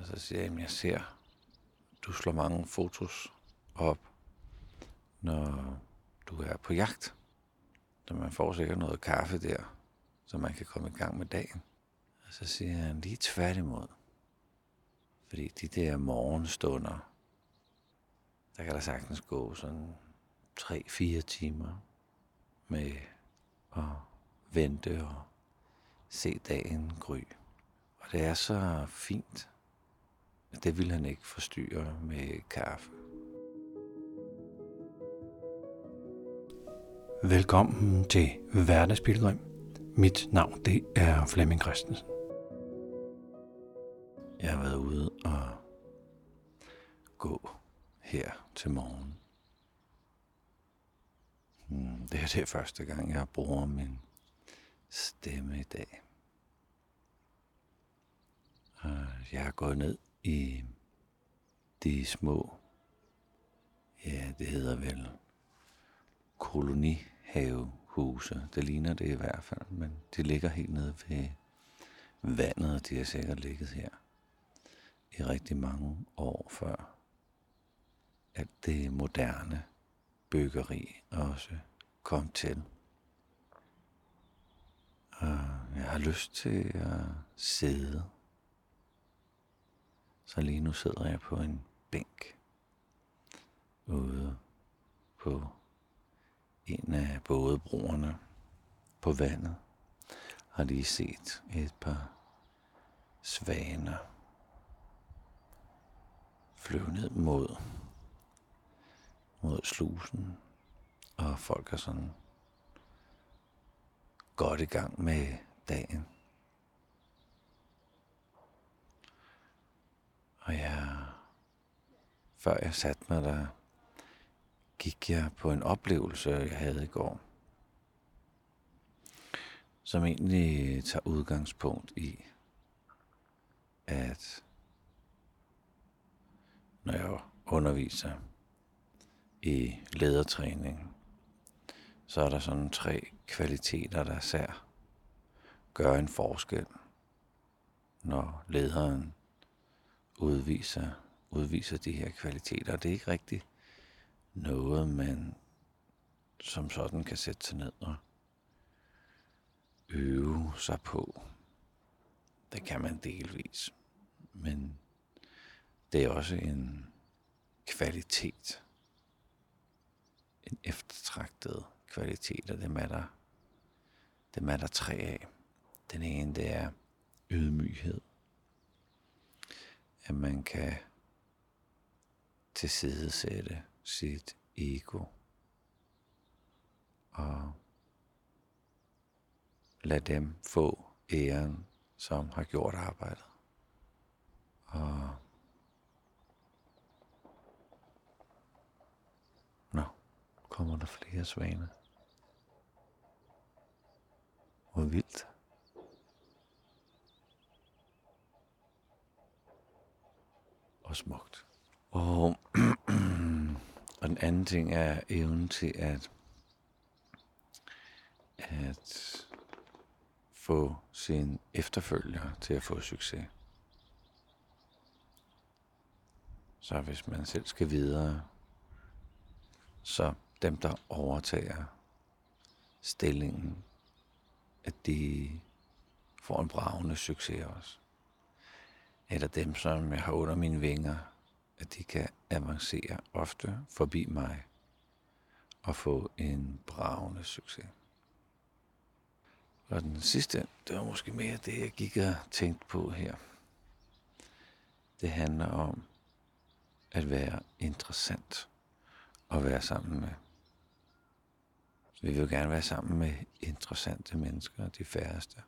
Og så siger jeg, at jeg ser, du slår mange fotos op, når du er på jagt. Så man får sikkert noget kaffe der, så man kan komme i gang med dagen. Og så siger han lige tværtimod. Fordi de der morgenstunder, der kan der sagtens gå sådan 3-4 timer med at vente og se dagen gry. Og det er så fint, det vil han ikke forstyrre med kaffe. Velkommen til Hverdagspilgrim. Mit navn det er Flemming Christensen. Jeg har været ude og gå her til morgen. Hmm, det er det første gang, jeg bruger min stemme i dag. Jeg har gået ned i de små, ja, det hedder vel kolonihavehuse. Det ligner det i hvert fald, men de ligger helt nede ved vandet, og de har sikkert ligget her i rigtig mange år før, at det moderne byggeri også kom til. Og jeg har lyst til at sidde. Så lige nu sidder jeg på en bænk ude på en af bådebroerne på vandet. Har lige set et par svaner flyve ned mod, mod slusen, og folk er sådan godt i gang med dagen. Og jeg, før jeg satte mig der, gik jeg på en oplevelse, jeg havde i går, som egentlig tager udgangspunkt i, at når jeg underviser i ledertræning, så er der sådan tre kvaliteter, der sær gør en forskel, når lederen udviser, udviser de her kvaliteter. Det er ikke rigtigt noget, man som sådan kan sætte sig ned og øve sig på. Det kan man delvis, men det er også en kvalitet, en eftertragtet kvalitet, og det er der, det er der tre af. Den ene, det er ydmyghed. At man kan tilsidesætte sit ego og lade dem få æren, som har gjort arbejdet. Og Nå, kommer der flere svaner. Hvor vildt. Og smukt. Og, og den anden ting er evnen til at, at få sin efterfølger til at få succes. Så hvis man selv skal videre, så dem, der overtager stillingen, at de får en bravende succes også. Eller dem, som jeg har under mine vinger, at de kan avancere ofte forbi mig og få en bravende succes. Og den sidste, det var måske mere det, jeg gik og tænkte på her. Det handler om at være interessant at være sammen med. Så vi vil jo gerne være sammen med interessante mennesker, de færreste.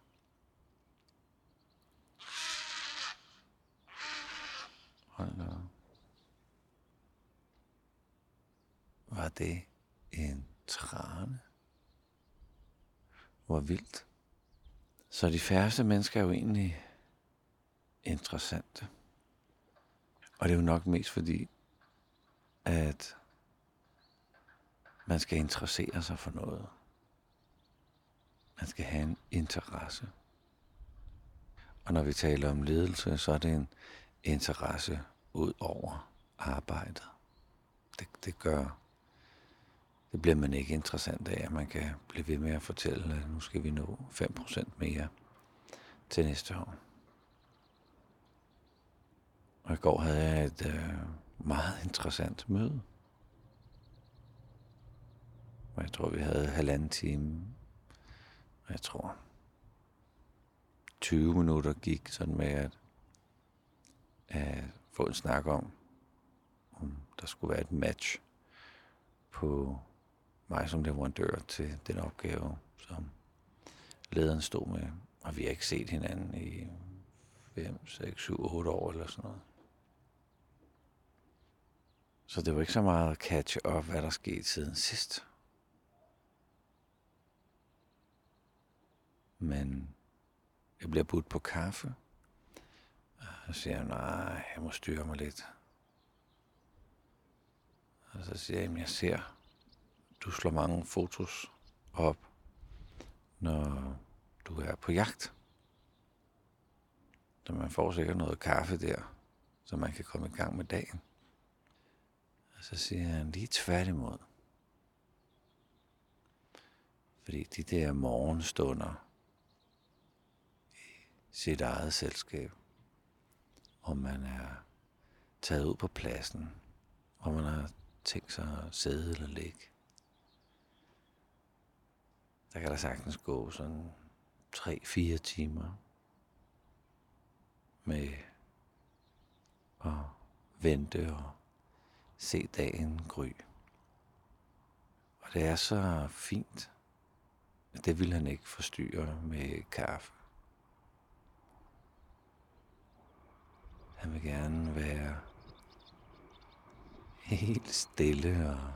Hold. Var det en trane? Hvor vildt. Så de færreste mennesker er jo egentlig interessante. Og det er jo nok mest fordi, at man skal interessere sig for noget. Man skal have en interesse. Og når vi taler om ledelse, så er det en interesse ud over arbejdet. Det, det gør, det bliver man ikke interessant af, at man kan blive ved med at fortælle, at nu skal vi nå 5% mere til næste år. Og i går havde jeg et øh, meget interessant møde. Og jeg tror, vi havde halvanden time. Og jeg tror, 20 minutter gik sådan med at, at få en snak om, om der skulle være et match på mig som leverandør til den opgave, som lederen stod med. Og vi har ikke set hinanden i 5, 6, 7, 8 år eller sådan noget. Så det var ikke så meget at catch op, hvad der skete siden sidst. Men jeg bliver budt på kaffe. Så siger jeg, nej, jeg må styre mig lidt. Og så siger jeg, jeg ser, du slår mange fotos op, når du er på jagt. Så man får sikkert noget kaffe der, så man kan komme i gang med dagen. Og så siger han lige tværtimod. Fordi de der morgenstunder i sit eget selskab, og man er taget ud på pladsen, om man har tænkt sig at sidde eller ligge, der kan der sagtens gå sådan 3-4 timer med at vente og se dagen gry. Og det er så fint, at det vil han ikke forstyrre med kaffe. Han vil gerne være helt stille og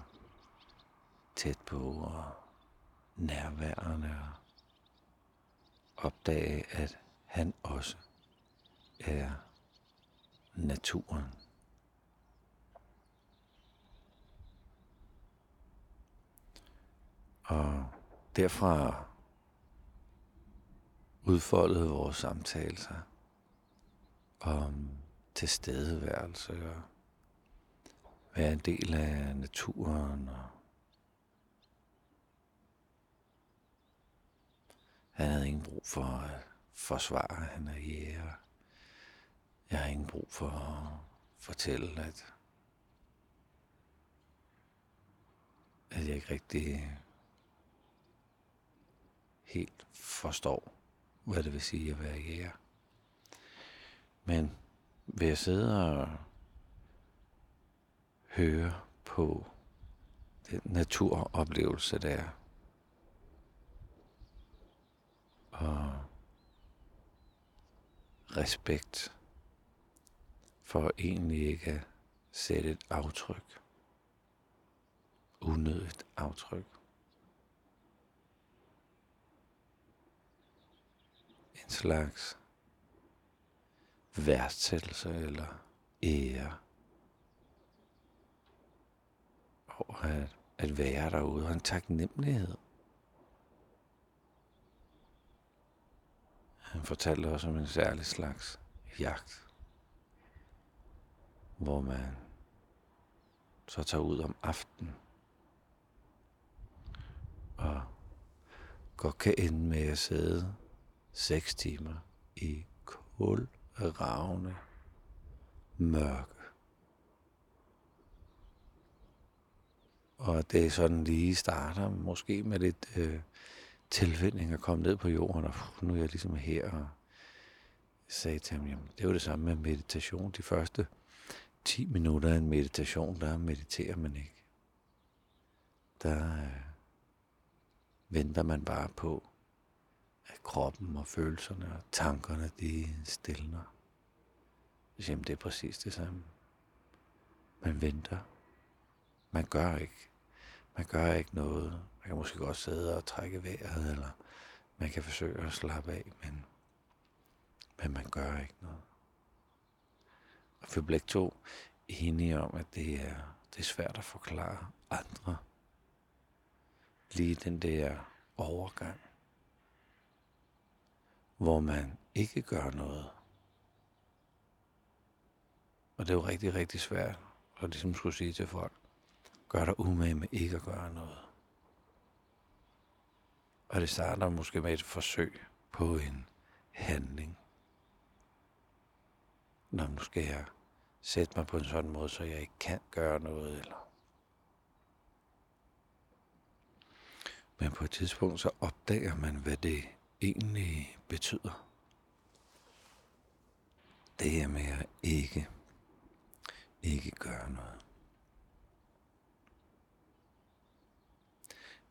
tæt på og nærværende og opdage, at han også er naturen. Og derfra udfoldede vores samtale sig om tilstedeværelse og være en del af naturen og Han havde ingen brug for at forsvare, han er jæger. Jeg har ingen brug for at fortælle, at, at jeg ikke rigtig helt forstår, hvad det vil sige at være jæger. Men vil jeg sidde og høre på den naturoplevelse, der er, og respekt for egentlig ikke at sætte et aftryk. Unødigt aftryk. En slags værdsættelse eller ære over at, at være derude og en taknemmelighed. Han fortalte også om en særlig slags jagt, hvor man så tager ud om aftenen og godt kan ende med at sidde seks timer i kul ravne mørke. Og det er sådan lige starter, måske med lidt øh, tilvænning at komme ned på jorden, og nu er jeg ligesom her, og sagde til ham, jamen, det er jo det samme med meditation. De første 10 minutter af en meditation, der mediterer man ikke. Der øh, venter man bare på, at kroppen og følelserne og tankerne, de stillner. Jamen, det er præcis det samme. Man venter. Man gør ikke. Man gør ikke noget. Man kan måske godt sidde og trække vejret, eller man kan forsøge at slappe af, men, men man gør ikke noget. Og vi blev to enige om, at det er, det er svært at forklare andre. Lige den der overgang, hvor man ikke gør noget, Og det er jo rigtig, rigtig svært at ligesom skulle sige til folk, gør dig umage med ikke at gøre noget. Og det starter måske med et forsøg på en handling. Når nu skal jeg sætte mig på en sådan måde, så jeg ikke kan gøre noget, eller Men på et tidspunkt så opdager man, hvad det egentlig betyder. Det er med at ikke, ikke gøre noget.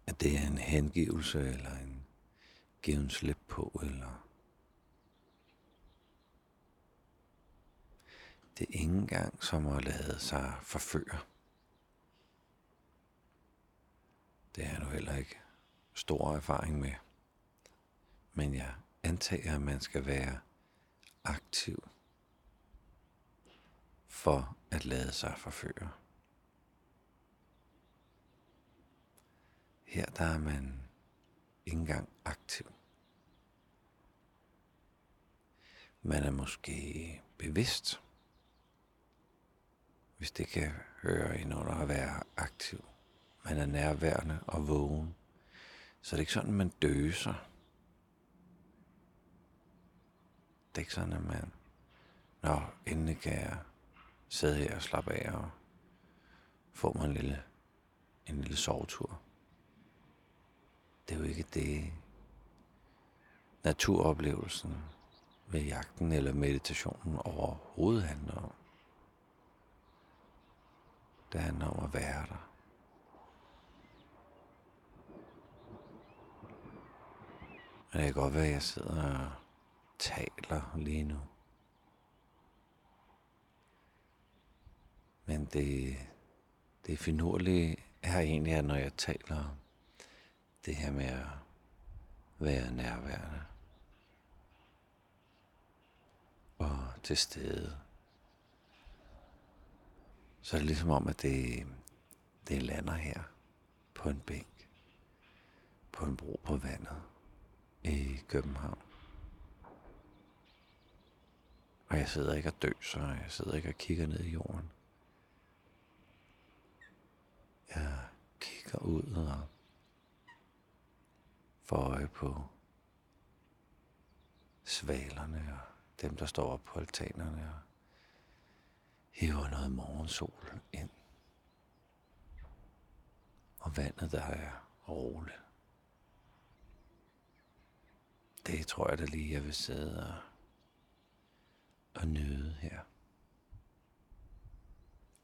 At det er en hengivelse eller en given slip på, eller det er ingen gang som at lade sig forføre. Det er nu heller ikke stor erfaring med. Men jeg antager, at man skal være aktiv for at lade sig forføre. Her der er man ikke engang aktiv. Man er måske bevidst, hvis det kan høre ind under at være aktiv. Man er nærværende og vågen. Så det er ikke sådan, man døser. Dækserne, mand. Nå, endelig kan jeg sidde her og slappe af og få mig en lille, en lille sovetur. Det er jo ikke det, naturoplevelsen ved jagten eller meditationen overhovedet handler om. Det handler om at være der. Men det kan godt være, at jeg sidder og taler lige nu. Men det, det finurlige er egentlig, at når jeg taler det her med at være nærværende og til stede, så er det ligesom om, at det, det lander her på en bænk, på en bro på vandet i København. Og jeg sidder ikke og døser, jeg sidder ikke og kigger ned i jorden. Jeg kigger ud og får øje på svalerne og dem, der står op på altanerne og hiver noget morgensol ind. Og vandet, der er roligt. Det tror jeg da lige, jeg vil sidde og, at nyde her.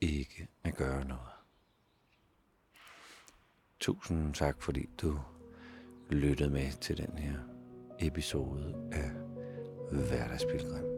Ikke at gøre noget. Tusind tak, fordi du lyttede med til den her episode af Hverdagspilgrim.